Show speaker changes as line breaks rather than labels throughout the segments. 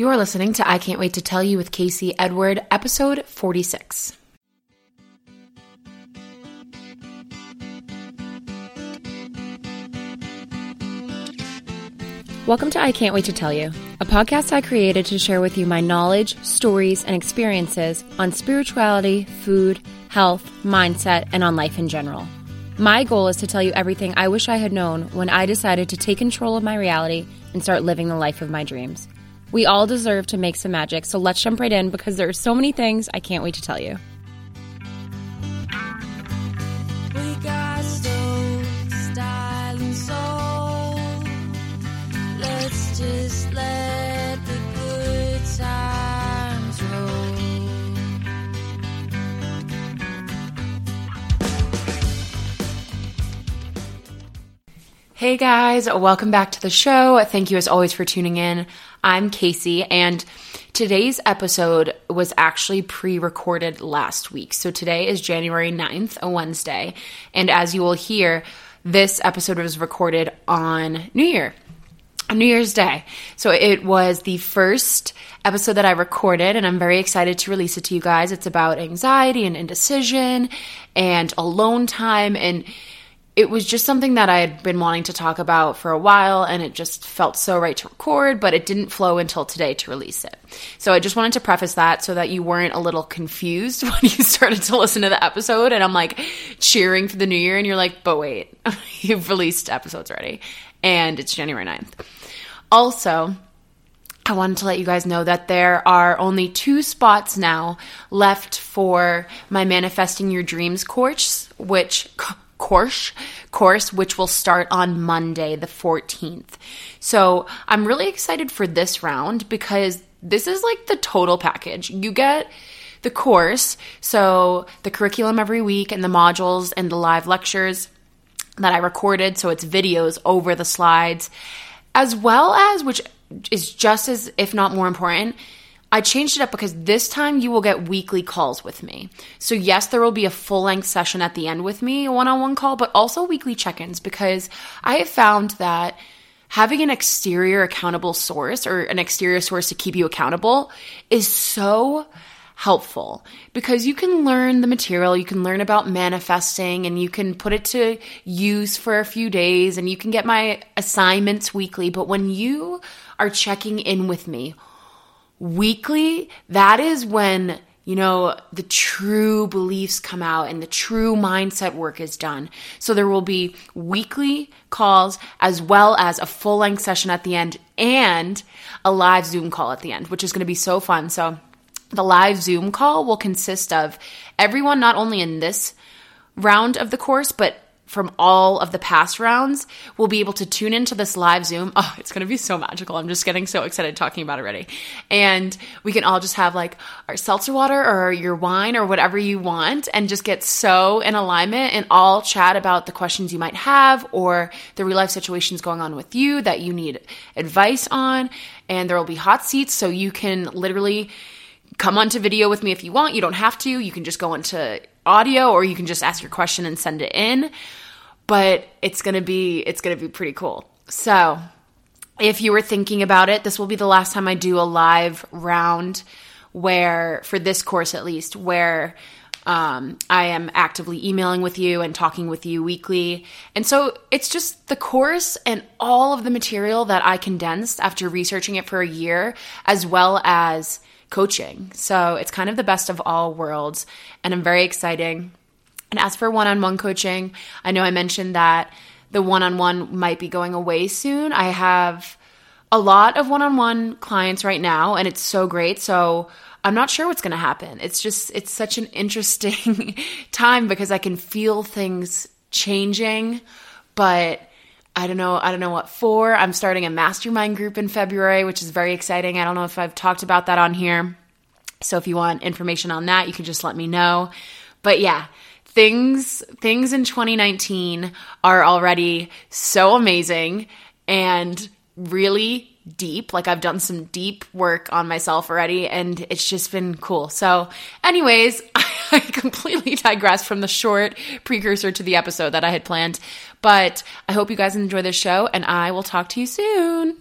You are listening to I Can't Wait to Tell You with Casey Edward, episode 46. Welcome to I Can't Wait to Tell You, a podcast I created to share with you my knowledge, stories, and experiences on spirituality, food, health, mindset, and on life in general. My goal is to tell you everything I wish I had known when I decided to take control of my reality and start living the life of my dreams. We all deserve to make some magic, so let's jump right in because there are so many things I can't wait to tell you. Hey guys, welcome back to the show. Thank you as always for tuning in. I'm Casey, and today's episode was actually pre recorded last week. So today is January 9th, a Wednesday. And as you will hear, this episode was recorded on New Year. New Year's Day. So it was the first episode that I recorded, and I'm very excited to release it to you guys. It's about anxiety and indecision and alone time. And it was just something that I had been wanting to talk about for a while, and it just felt so right to record, but it didn't flow until today to release it. So I just wanted to preface that so that you weren't a little confused when you started to listen to the episode, and I'm like cheering for the new year, and you're like, but wait, you've released episodes already, and it's January 9th. Also, I wanted to let you guys know that there are only two spots now left for my Manifesting Your Dreams course, which course course which will start on Monday the 14th. So, I'm really excited for this round because this is like the total package. You get the course, so the curriculum every week and the modules and the live lectures that I recorded, so it's videos over the slides, as well as, which is just as, if not more important, I changed it up because this time you will get weekly calls with me. So, yes, there will be a full length session at the end with me, a one on one call, but also weekly check ins because I have found that having an exterior accountable source or an exterior source to keep you accountable is so helpful because you can learn the material, you can learn about manifesting, and you can put it to use for a few days, and you can get my assignments weekly. But when you are checking in with me weekly, that is when you know, the true beliefs come out and the true mindset work is done. So there will be weekly calls as well as a full length session at the end and a live Zoom call at the end, which is going to be so fun. So the live Zoom call will consist of everyone, not only in this round of the course, but from all of the past rounds will be able to tune into this live Zoom. Oh, it's going to be so magical. I'm just getting so excited talking about it already. And we can all just have like our seltzer water or your wine or whatever you want and just get so in alignment and all chat about the questions you might have or the real life situations going on with you that you need advice on. And there will be hot seats so you can literally come onto video with me if you want. You don't have to. You can just go into audio or you can just ask your question and send it in but it's going to be it's going to be pretty cool. So, if you were thinking about it, this will be the last time I do a live round where for this course at least where um, I am actively emailing with you and talking with you weekly. And so it's just the course and all of the material that I condensed after researching it for a year, as well as coaching. So it's kind of the best of all worlds. And I'm very excited and as for one on one coaching, I know I mentioned that the one on one might be going away soon. I have a lot of one on one clients right now, and it's so great. So I'm not sure what's going to happen. It's just, it's such an interesting time because I can feel things changing, but I don't know, I don't know what for. I'm starting a mastermind group in February, which is very exciting. I don't know if I've talked about that on here. So if you want information on that, you can just let me know. But yeah, things things in 2019 are already so amazing and really deep like i've done some deep work on myself already and it's just been cool so anyways i completely digressed from the short precursor to the episode that i had planned but i hope you guys enjoy this show and i will talk to you soon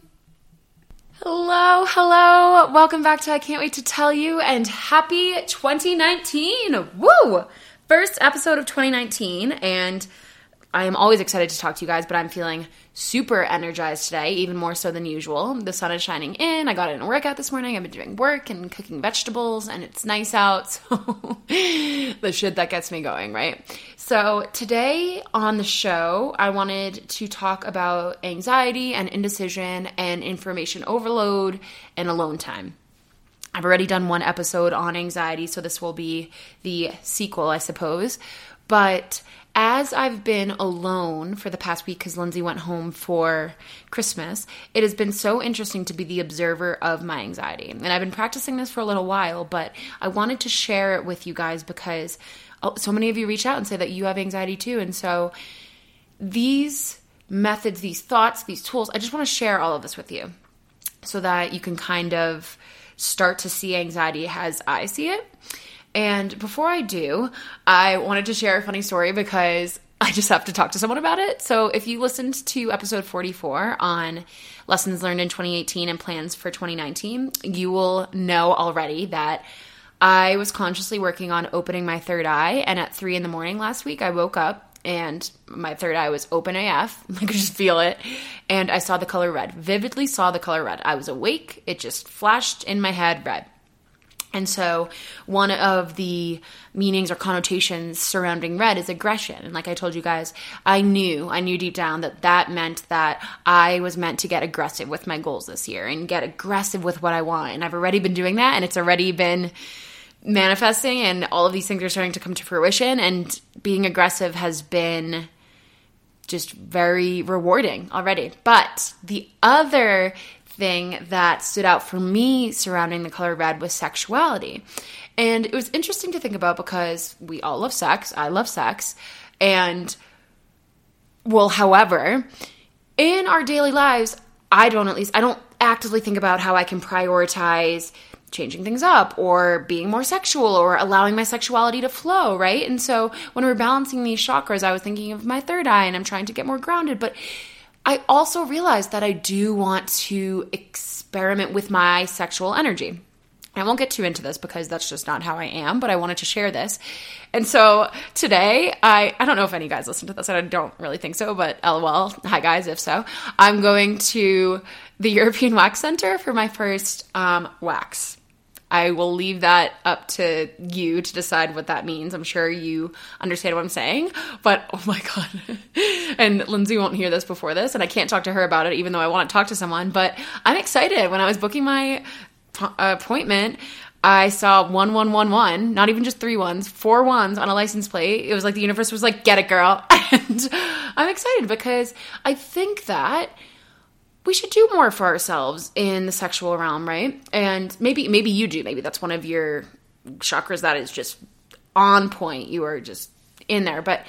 Hello, hello. Welcome back to I Can't Wait to Tell You and happy 2019. Woo! First episode of 2019 and I am always excited to talk to you guys, but I'm feeling super energized today, even more so than usual. The sun is shining in. I got in a workout this morning. I've been doing work and cooking vegetables, and it's nice out. So, the shit that gets me going, right? So, today on the show, I wanted to talk about anxiety and indecision and information overload and alone time. I've already done one episode on anxiety, so this will be the sequel, I suppose. But as I've been alone for the past week because Lindsay went home for Christmas, it has been so interesting to be the observer of my anxiety. And I've been practicing this for a little while, but I wanted to share it with you guys because oh, so many of you reach out and say that you have anxiety too. And so these methods, these thoughts, these tools, I just want to share all of this with you so that you can kind of start to see anxiety as I see it and before I do, I wanted to share a funny story because I just have to talk to someone about it. So, if you listened to episode 44 on lessons learned in 2018 and plans for 2019, you will know already that I was consciously working on opening my third eye. And at three in the morning last week, I woke up and my third eye was open AF. I could just feel it. And I saw the color red, vividly saw the color red. I was awake, it just flashed in my head red. And so, one of the meanings or connotations surrounding red is aggression. And like I told you guys, I knew, I knew deep down that that meant that I was meant to get aggressive with my goals this year and get aggressive with what I want. And I've already been doing that, and it's already been manifesting, and all of these things are starting to come to fruition. And being aggressive has been just very rewarding already. But the other thing that stood out for me surrounding the color red was sexuality. And it was interesting to think about because we all love sex. I love sex. And, well, however, in our daily lives, I don't at least, I don't actively think about how I can prioritize changing things up or being more sexual or allowing my sexuality to flow, right? And so when we're balancing these chakras, I was thinking of my third eye and I'm trying to get more grounded, but I also realized that I do want to experiment with my sexual energy. I won't get too into this because that's just not how I am, but I wanted to share this. And so today, I I don't know if any guys listen to this, and I don't really think so, but lol. Hi guys, if so, I'm going to the European Wax Center for my first um, wax. I will leave that up to you to decide what that means. I'm sure you understand what I'm saying, but oh my God. and Lindsay won't hear this before this, and I can't talk to her about it, even though I want to talk to someone. But I'm excited. When I was booking my appointment, I saw 1111, not even just three ones, four ones on a license plate. It was like the universe was like, get it, girl. And I'm excited because I think that we should do more for ourselves in the sexual realm, right? And maybe maybe you do. Maybe that's one of your chakras that is just on point. You are just in there, but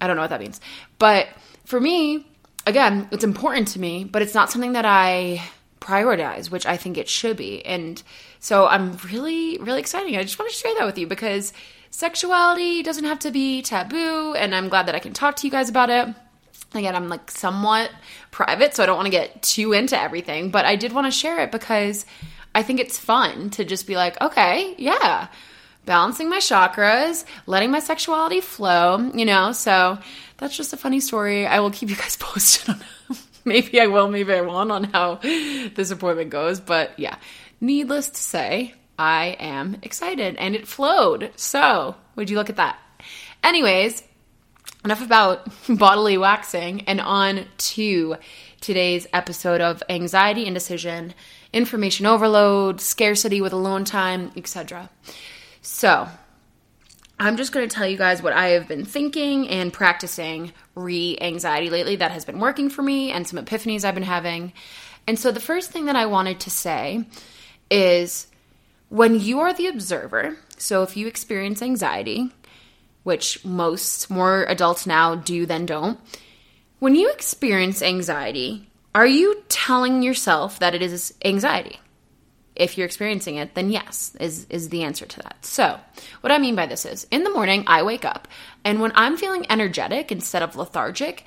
I don't know what that means. But for me, again, it's important to me, but it's not something that I prioritize, which I think it should be. And so I'm really really excited. I just want to share that with you because sexuality doesn't have to be taboo and I'm glad that I can talk to you guys about it. Again, I'm like somewhat private, so I don't want to get too into everything, but I did want to share it because I think it's fun to just be like, okay, yeah, balancing my chakras, letting my sexuality flow, you know? So that's just a funny story. I will keep you guys posted on maybe I will, maybe I won't on how this appointment goes, but yeah. Needless to say, I am excited and it flowed. So, would you look at that? Anyways, enough about bodily waxing and on to today's episode of anxiety, indecision, information overload, scarcity with alone time, etc. So, I'm just going to tell you guys what I have been thinking and practicing re anxiety lately that has been working for me and some epiphanies I've been having. And so, the first thing that I wanted to say is when you are the observer, so if you experience anxiety, which most more adults now do than don't. When you experience anxiety, are you telling yourself that it is anxiety? If you're experiencing it, then yes, is, is the answer to that. So, what I mean by this is in the morning, I wake up, and when I'm feeling energetic instead of lethargic,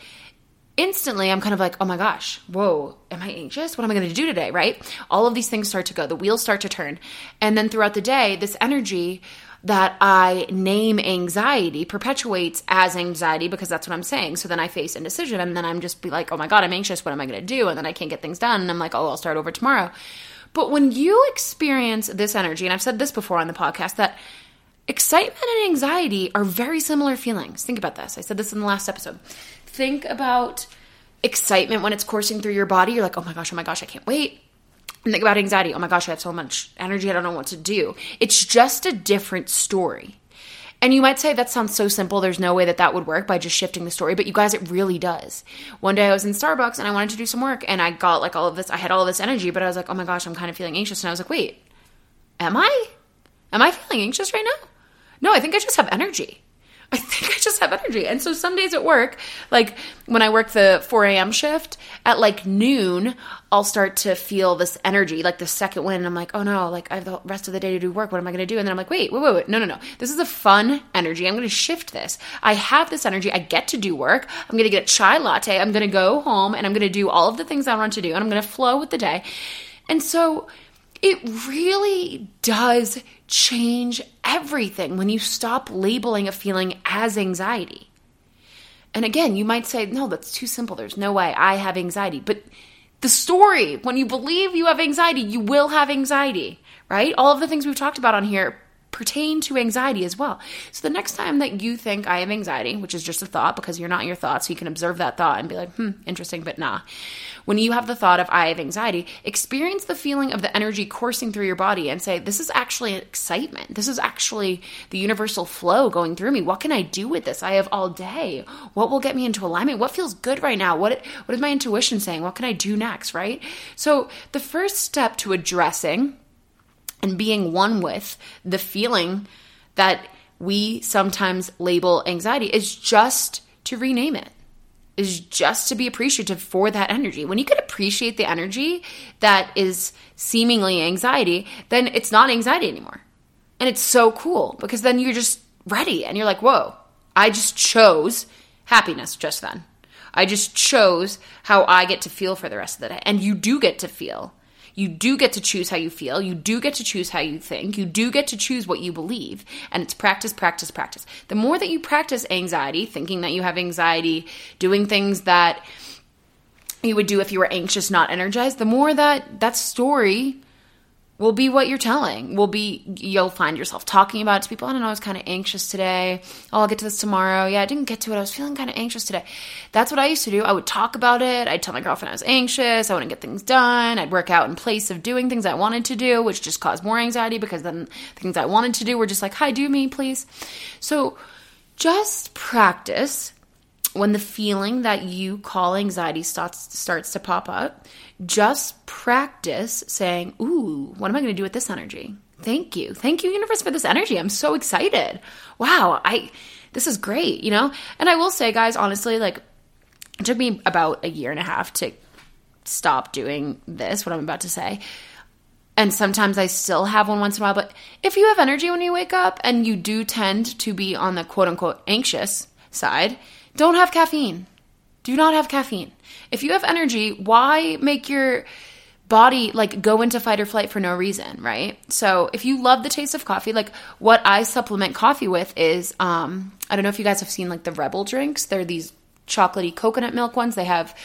instantly I'm kind of like, oh my gosh, whoa, am I anxious? What am I going to do today? Right? All of these things start to go, the wheels start to turn. And then throughout the day, this energy that I name anxiety perpetuates as anxiety because that's what I'm saying. So then I face indecision and then I'm just be like, oh my God, I'm anxious. What am I going to do? And then I can't get things done. And I'm like, oh, I'll start over tomorrow. But when you experience this energy, and I've said this before on the podcast, that excitement and anxiety are very similar feelings. Think about this. I said this in the last episode. Think about excitement when it's coursing through your body. You're like, oh my gosh, oh my gosh, I can't wait. Think about anxiety. Oh my gosh, I have so much energy, I don't know what to do. It's just a different story. And you might say that sounds so simple, there's no way that that would work by just shifting the story, but you guys, it really does. One day I was in Starbucks and I wanted to do some work and I got like all of this, I had all of this energy, but I was like, oh my gosh, I'm kind of feeling anxious. And I was like, wait, am I? Am I feeling anxious right now? No, I think I just have energy. I think I just have energy. And so some days at work, like when I work the 4 a.m. shift, at like noon, I'll start to feel this energy, like the second wind. I'm like, oh no, like I have the rest of the day to do work. What am I going to do? And then I'm like, wait, wait, wait, wait. No, no, no. This is a fun energy. I'm going to shift this. I have this energy. I get to do work. I'm going to get a chai latte. I'm going to go home and I'm going to do all of the things I want to do. And I'm going to flow with the day. And so it really does change everything when you stop labeling a feeling as anxiety. And again, you might say, no, that's too simple. There's no way I have anxiety. But the story, when you believe you have anxiety, you will have anxiety, right? All of the things we've talked about on here pertain to anxiety as well. So the next time that you think I have anxiety, which is just a thought because you're not your thoughts, so you can observe that thought and be like, hmm, interesting, but nah. When you have the thought of I have anxiety, experience the feeling of the energy coursing through your body and say, this is actually excitement. This is actually the universal flow going through me. What can I do with this? I have all day. What will get me into alignment? What feels good right now? What what is my intuition saying? What can I do next, right? So the first step to addressing and being one with the feeling that we sometimes label anxiety is just to rename it is just to be appreciative for that energy. When you can appreciate the energy that is seemingly anxiety, then it's not anxiety anymore. And it's so cool because then you're just ready and you're like, whoa, I just chose happiness just then. I just chose how I get to feel for the rest of the day. And you do get to feel you do get to choose how you feel. You do get to choose how you think. You do get to choose what you believe. And it's practice, practice, practice. The more that you practice anxiety, thinking that you have anxiety, doing things that you would do if you were anxious, not energized, the more that that story will be what you're telling. Will be you'll find yourself talking about it to people. I don't know, I was kind of anxious today. Oh, I'll get to this tomorrow. Yeah, I didn't get to it. I was feeling kind of anxious today. That's what I used to do. I would talk about it. I'd tell my girlfriend I was anxious. I wouldn't get things done. I'd work out in place of doing things I wanted to do, which just caused more anxiety because then things I wanted to do were just like, "Hi, do me, please." So, just practice when the feeling that you call anxiety starts starts to pop up just practice saying, Ooh, what am I going to do with this energy? Thank you. Thank you, universe, for this energy. I'm so excited. Wow, I this is great, you know? And I will say, guys, honestly, like it took me about a year and a half to stop doing this, what I'm about to say. And sometimes I still have one once in a while, but if you have energy when you wake up and you do tend to be on the quote unquote anxious side, don't have caffeine. Do not have caffeine. If you have energy, why make your body like go into fight or flight for no reason, right? So if you love the taste of coffee, like what I supplement coffee with is um I don't know if you guys have seen like the REBBL drinks. They're these chocolatey coconut milk ones. They have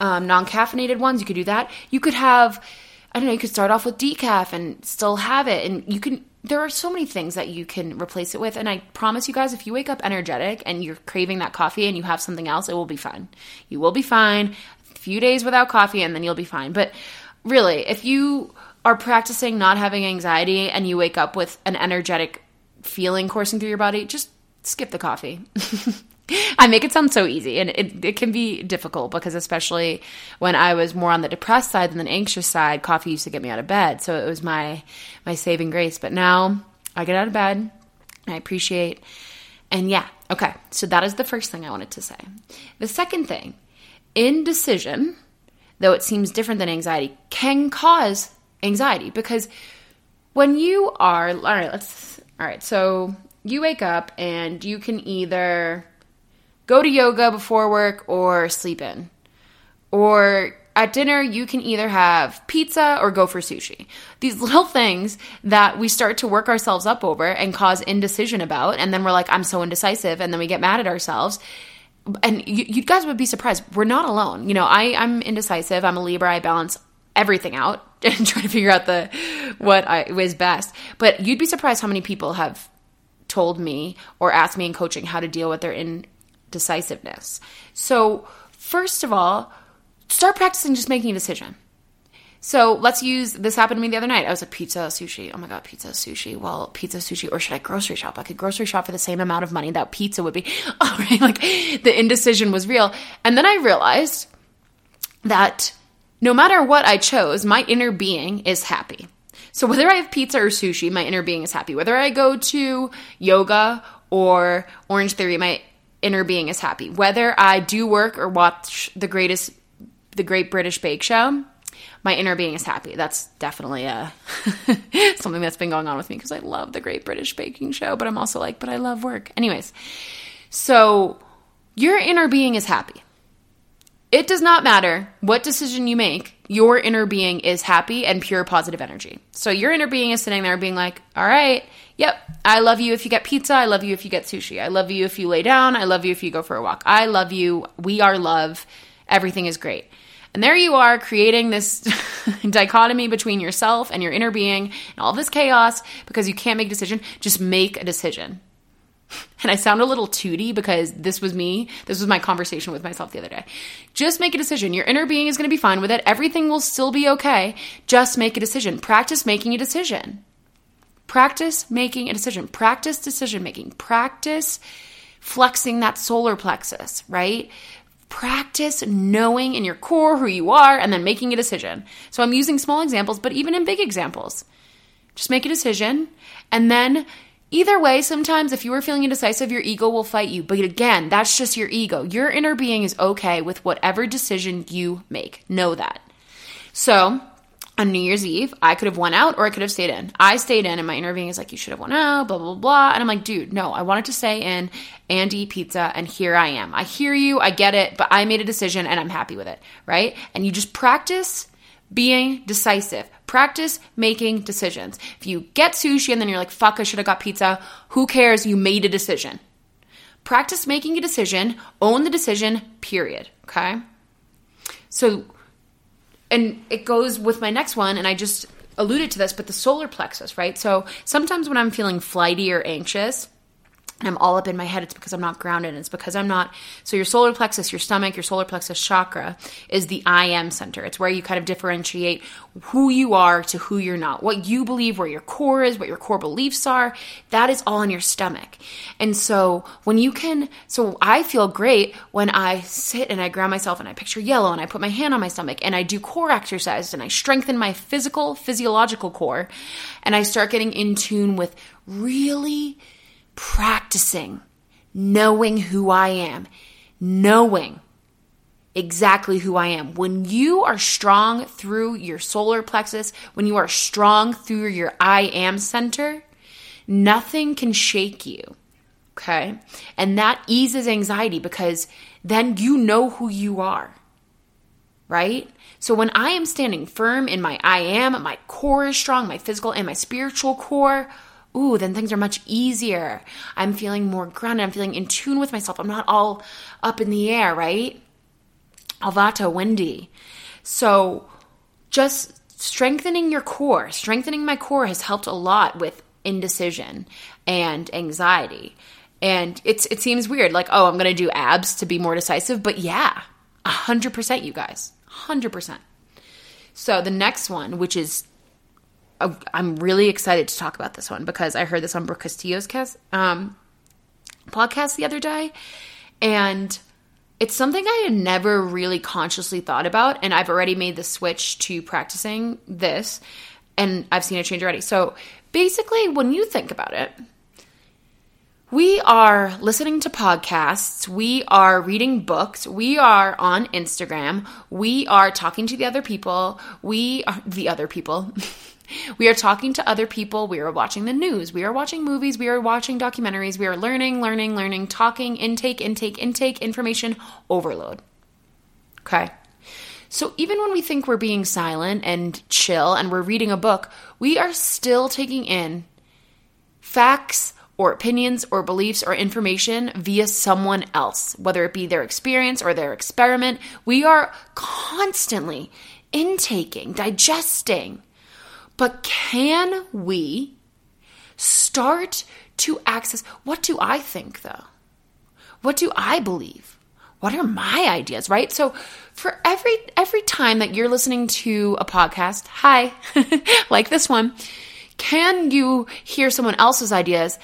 um, non-caffeinated ones. You could do that. You could have I don't know, you could start off with decaf and still have it and you can there are so many things that you can replace it with. And I promise you guys, if you wake up energetic and you're craving that coffee and you have something else, it will be fine. You will be fine. A few days without coffee and then you'll be fine. But really, if you are practicing not having anxiety and you wake up with an energetic feeling coursing through your body, just skip the coffee. I make it sound so easy, and it, it can be difficult because, especially when I was more on the depressed side than the anxious side, coffee used to get me out of bed. So it was my my saving grace. But now I get out of bed, I appreciate, and yeah, okay. So that is the first thing I wanted to say. The second thing, indecision, though it seems different than anxiety, can cause anxiety because when you are all right, let's all right. So you wake up and you can either go to yoga before work or sleep in. Or at dinner, you can either have pizza or go for sushi. These little things that we start to work ourselves up over and cause indecision about. And then we're like, I'm so indecisive. And then we get mad at ourselves. And you, you guys would be surprised. We're not alone. You know, I, I'm indecisive. I'm a Libra. I balance everything out and try to figure out the what I was best. But you'd be surprised how many people have told me or asked me in coaching how to deal with their indecisiveness. So, first of all, start practicing just making a decision. So let's use this happened to me the other night. I was like, pizza, sushi. Oh my God, pizza, sushi. Well, pizza, sushi, or should I grocery shop? I could grocery shop for the same amount of money that pizza would be. All right, like the indecision was real. And then I realized that no matter what I chose, my inner being is happy. So whether I have pizza or sushi, my inner being is happy. Whether I go to yoga or Orangetheory, my inner being is happy. Whether I do work or watch the greatest the Great British Bake Show, my inner being is happy. That's definitely uh, a something that's been going on with me because I love the Great British Baking Show, but I'm also like, but I love work. Anyways, so your inner being is happy. It does not matter what decision you make, your inner being is happy and pure positive energy. So your inner being is sitting there being like, all right, yep, I love you if you get pizza. I love you if you get sushi. I love you if you lay down. I love you if you go for a walk. I love you. We are love. Everything is great. And there you are creating this dichotomy between yourself and your inner being and all this chaos because you can't make a decision. Just make a decision. And I sound a little tooty because this was me. This was my conversation with myself the other day. Just make a decision. Your inner being is going to be fine with it. Everything will still be okay. Just make a decision. Practice making a decision. Practice making a decision. Practice decision making. Practice flexing that solar plexus, right? practice knowing in your core who you are and then making a decision. So I'm using small examples, but even in big examples, just make a decision. And then either way, sometimes if you are feeling indecisive, your ego will fight you. But again, that's just your ego. Your inner being is okay with whatever decision you make. Know that. So on New Year's Eve, I could have went out or I could have stayed in. I stayed in, and my inner being is like, you should have went out, blah, blah, blah. And I'm like, dude, no, I wanted to stay in and eat pizza, and here I am. I hear you, I get it, but I made a decision and I'm happy with it, right? And you just practice being decisive. Practice making decisions. If you get sushi and then you're like, fuck, I should have got pizza, who cares? You made a decision. Practice making a decision, own the decision, period. Okay? So, and it goes with my next one and i just alluded to this but the solar plexus right so sometimes when i'm feeling flighty or anxious and I'm all up in my head, it's because I'm not grounded. It's because I'm not. So, your solar plexus, your stomach, your solar plexus chakra is the I am center. It's where you kind of differentiate who you are to who you're not, what you believe, where your core is, what your core beliefs are. That is all in your stomach. And so, when you can, so I feel great when I sit and I ground myself and I picture yellow and I put my hand on my stomach and I do core exercises and I strengthen my physical, physiological core and I start getting in tune with really practicing knowing who I am, knowing exactly who I am. When you are strong through your solar plexus, when you are strong through your I am center, nothing can shake you. Okay? And that eases anxiety because then you know who you are. Right? So when I am standing firm in my I am, my core is strong, my physical and my spiritual core, ooh, then things are much easier. I'm feeling more grounded. I'm feeling in tune with myself. I'm not all up in the air, right? Alvata, windy. So just strengthening your core, strengthening my core has helped a lot with indecision and anxiety. And it's it seems weird, like, oh, I'm gonna do abs to be more decisive, but yeah, hundred percent, you guys. Hundred percent. So the next one, which is I'm really excited to talk about this one because I heard this on Brooke Castillo's cast, um, podcast the other day, and it's something I had never really consciously thought about, and I've already made the switch to practicing this, and I've seen a change already. So basically, when you think about it, we are listening to podcasts, we are reading books, we are on Instagram, we are talking to the other people, we are the other people. We are talking to other people. We are watching the news. We are watching movies. We are watching documentaries. We are learning, learning, learning, talking, intake, intake, intake, information overload. Okay. So even when we think we're being silent and chill and we're reading a book, we are still taking in facts or opinions or beliefs or information via someone else, whether it be their experience or their experiment. We are constantly intaking, digesting. But can we start to access what do I think though? What do I believe? What are my ideas, right? So for every every time that you're listening to a podcast, hi, like this one, can you hear someone else's ideas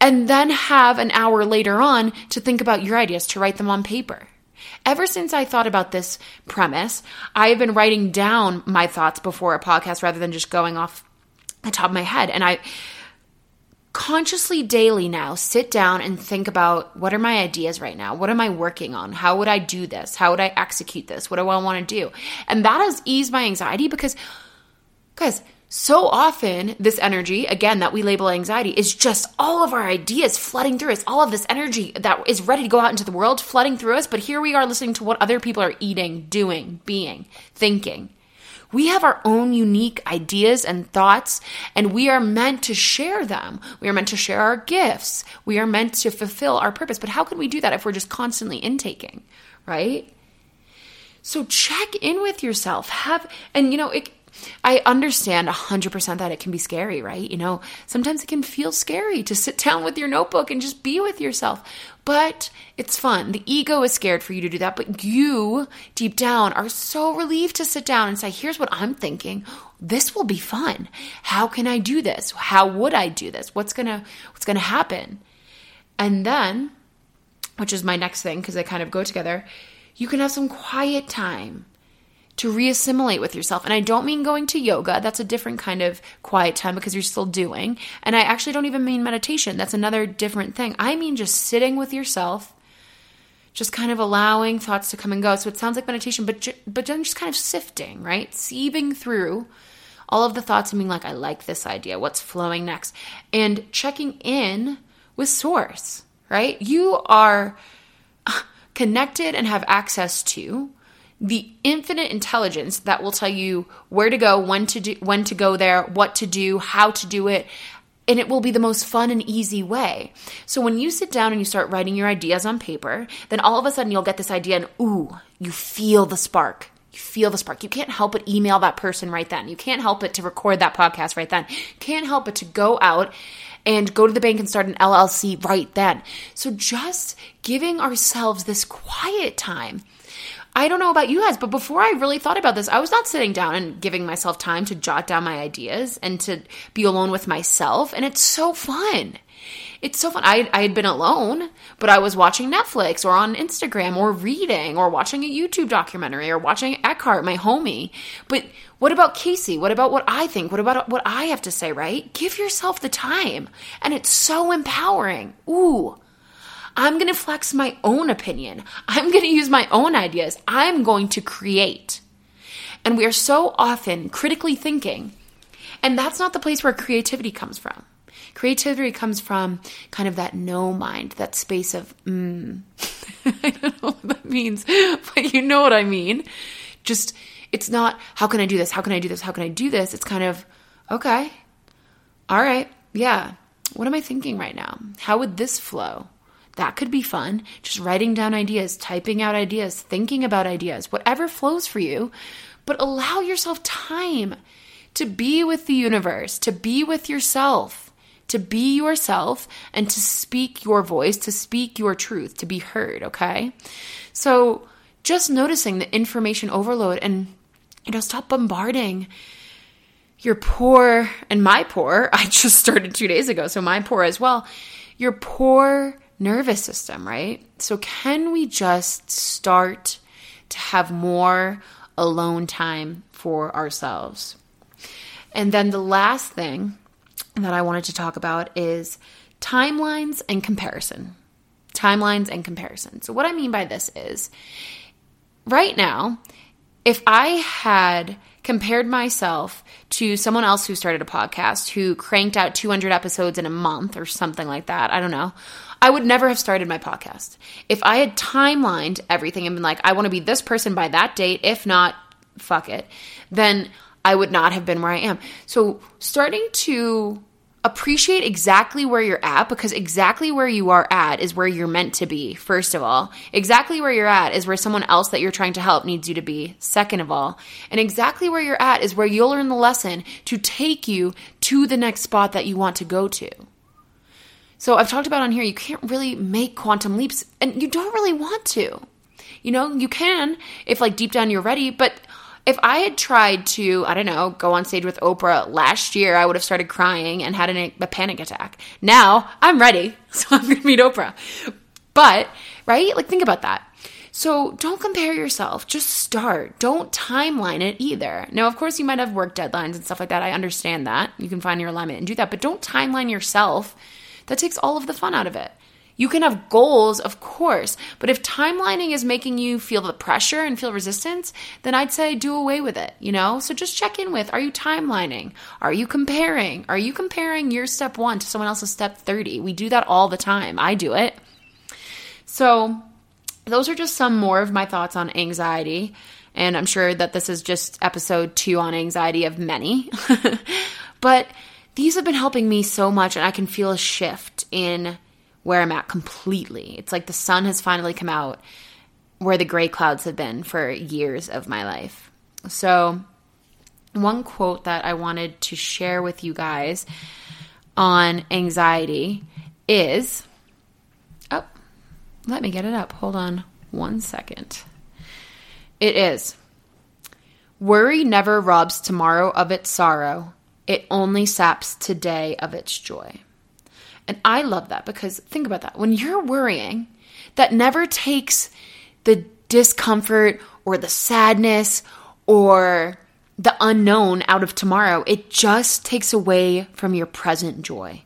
and then have an hour later on to think about your ideas, to write them on paper? Ever since I thought about this premise, I have been writing down my thoughts before a podcast rather than just going off the top of my head. And I consciously daily now sit down and think about what are my ideas right now? What am I working on? How would I do this? How would I execute this? What do I want to do? And that has eased my anxiety because, guys, so often this energy again that we label anxiety is just all of our ideas flooding through us all of this energy that is ready to go out into the world flooding through us but here we are listening to what other people are eating doing being thinking we have our own unique ideas and thoughts, and we are meant to share them. We are meant to share our gifts. We are meant to fulfill our purpose. But how can we do that if we're just constantly intaking, right? So check in with yourself. Have, and you know, it, I understand 100% that it can be scary, right? You know, sometimes it can feel scary to sit down with your notebook and just be with yourself, but it's fun. The ego is scared for you to do that, but you, deep down, are so relieved to sit down and say, here's what I'm thinking. This will be fun. How can I do this? How would I do this? What's gonna, what's gonna happen? And then, which is my next thing, because they kind of go together, you can have some quiet time to reassimilate with yourself. And I don't mean going to yoga, that's a different kind of quiet time because you're still doing. And I actually don't even mean meditation, that's another different thing. I mean just sitting with yourself, just kind of allowing thoughts to come and go. So it sounds like meditation, but but then just kind of sifting, right? Sieving through all of the thoughts and being like, I like this idea. What's flowing next? And checking in with source, right? You are uh, connected and have access to the infinite intelligence that will tell you where to go, when to do, when to go there, what to do, how to do it, and it will be the most fun and easy way. So when you sit down and you start writing your ideas on paper, then all of a sudden you'll get this idea and ooh, you feel the spark. You feel the spark. You can't help but email that person right then. You can't help but to record that podcast right then. Can't help but to go out and go to the bank and start an LLC right then. So just giving ourselves this quiet time I don't know about you guys, but before I really thought about this, I was not sitting down and giving myself time to jot down my ideas and to be alone with myself. And it's so fun. It's so fun. I, I had been alone, but I was watching Netflix or on Instagram or reading or watching a YouTube documentary or watching Eckhart, my homie. But what about Casey? What about what I think? What about what I have to say, right? Give yourself the time. And it's so empowering. Ooh. I'm going to flex my own opinion. I'm going to use my own ideas. I'm going to create. And we are so often critically thinking, and that's not the place where creativity comes from. Creativity comes from kind of that no mind, that space of, mm. I don't know what that means, but you know what I mean. Just, it's not, how can I do this? How can I do this? How can I do this? It's kind of, okay, all right, yeah. What am I thinking right now? How would this flow? That could be fun. Just writing down ideas, typing out ideas, thinking about ideas, whatever flows for you. But allow yourself time to be with the universe, to be with yourself, to be yourself, and to speak your voice, to speak your truth, to be heard, okay? So just noticing the information overload and, you know, stop bombarding your poor and my poor. I just started two days ago, so my poor as well. Your poor nervous system, right? So, can we just start to have more alone time for ourselves? And then the last thing that I wanted to talk about is timelines and comparison. Timelines and comparison. So, what I mean by this is right now, if I had compared myself to someone else who started a podcast who cranked out 200 episodes in a month or something like that, I don't know. I would never have started my podcast. If I had timelined everything and been like, I want to be this person by that date, if not, fuck it, then I would not have been where I am. So starting to appreciate exactly where you're at because exactly where you are at is where you're meant to be, first of all. Exactly where you're at is where someone else that you're trying to help needs you to be, second of all. And exactly where you're at is where you'll learn the lesson to take you to the next spot that you want to go to. So I've talked about on here, you can't really make quantum leaps and you don't really want to. You know, you can if like deep down you're ready, but if I had tried to, I don't know, go on stage with Oprah last year, I would have started crying and had an, a panic attack. Now I'm ready, so I'm to meet Oprah. But, right? Like, think about that. So don't compare yourself. Just start. Don't timeline it either. Now, of course, you might have work deadlines and stuff like that. I understand that. You can find your alignment and do that, but don't timeline yourself. That takes all of the fun out of it. You can have goals, of course, but if timelining is making you feel the pressure and feel resistance, then I'd say do away with it, you know? So just check in with are you timelining? Are you comparing? Are you comparing your step one to someone else's step 30? We do that all the time. I do it. So those are just some more of my thoughts on anxiety. And I'm sure that this is just episode two on anxiety of many. but these have been helping me so much, and I can feel a shift in where I'm at completely. It's like the sun has finally come out where the gray clouds have been for years of my life. So, one quote that I wanted to share with you guys on anxiety is oh, let me get it up. Hold on one second. It is Worry never robs tomorrow of its sorrow, it only saps today of its joy. And I love that because think about that. When you're worrying, that never takes the discomfort or the sadness or the unknown out of tomorrow. It just takes away from your present joy.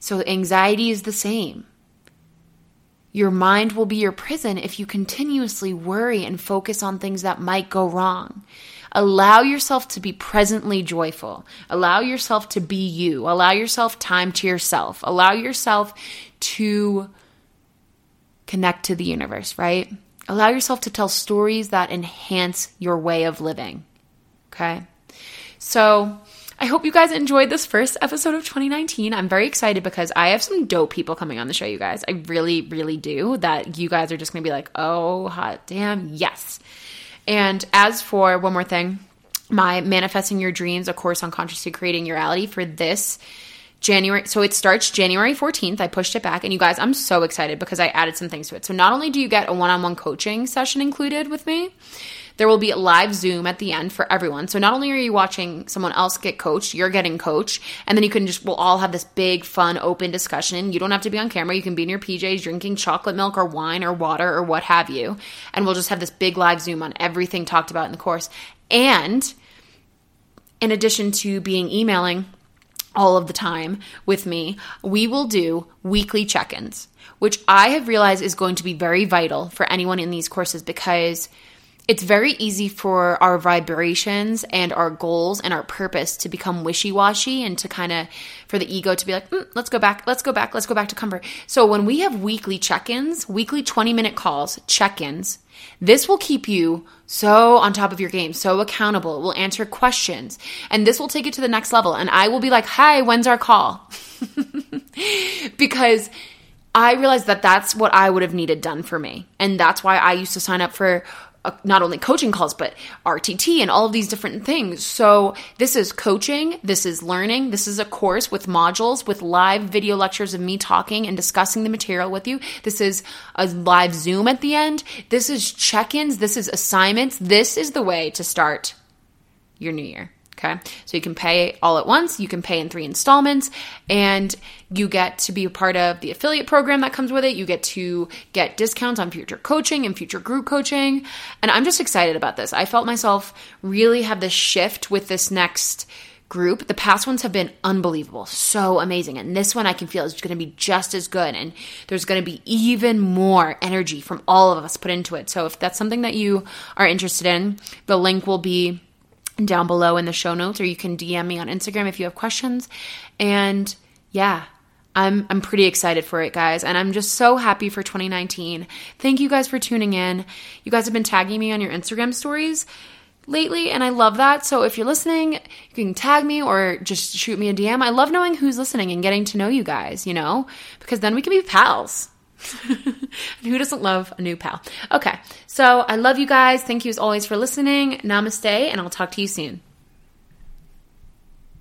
So anxiety is the same. Your mind will be your prison if you continuously worry and focus on things that might go wrong. Allow yourself to be presently joyful. Allow yourself to be you. Allow yourself time to yourself. Allow yourself to connect to the universe, right? Allow yourself to tell stories that enhance your way of living. Okay? So, I hope you guys enjoyed this first episode of 2019. I'm very excited because I have some dope people coming on the show, you guys. I really, really do. That you guys are just gonna be like, oh, hot damn, yes. And as for one more thing, my Manifesting Your Dreams, a course on consciously creating your reality for this January. So it starts January 14th. I pushed it back. And you guys, I'm so excited because I added some things to it. So not only do you get a one on one coaching session included with me, there will be a live Zoom at the end for everyone. So not only are you watching someone else get coached, you're getting coached, and then you can just, we'll all have this big, fun, open discussion. You don't have to be on camera. You can be in your PJs drinking chocolate milk or wine or water or what have you. And we'll just have this big live Zoom on everything talked about in the course. And in addition to being emailing, all of the time with me, we will do weekly check ins, which I have realized is going to be very vital for anyone in these courses because it's very easy for our vibrations and our goals and our purpose to become wishy-washy and to kind of for the ego to be like mm, let's go back let's go back let's go back to comfort. So when we have weekly check-ins weekly 20 minute calls check-ins this will keep you so on top of your game so accountable. It will answer questions and this will take it to the next level. And i will be like hi when's our call? Because I realized that that's what I would have needed done for me. And that's why I used to sign up for uh, not only coaching calls but RTT and all of these different things. So this is coaching, this is learning, this is a course with modules with live video lectures of me talking and discussing the material with you. This is a live Zoom at the end. This is check-ins, this is assignments. This is the way to start your new year. Okay. So you can pay all at once, you can pay in three installments, and you get to be a part of the affiliate program that comes with it. You get to get discounts on future coaching and future group coaching. And I'm just excited about this. I felt myself really have this shift with this next group. The past ones have been unbelievable, so amazing. And this one I can feel is going to be just as good. And there's going to be even more energy from all of us put into it. So if that's something that you are interested in, the link will be down below in the show notes, or you can DM me on Instagram if you have questions. And yeah, I'm I'm pretty excited for it, guys, and I'm just so happy for 2019. Thank you guys for tuning in. You guys have been tagging me on your Instagram stories lately, and I love that. So if you're listening, you can tag me or just shoot me a DM. I love knowing who's listening and getting to know you guys, you know, because then we can be pals. Who doesn't love a new pal? Okay, so I love you guys. Thank you as always for listening. Namaste, and I'll talk to you soon.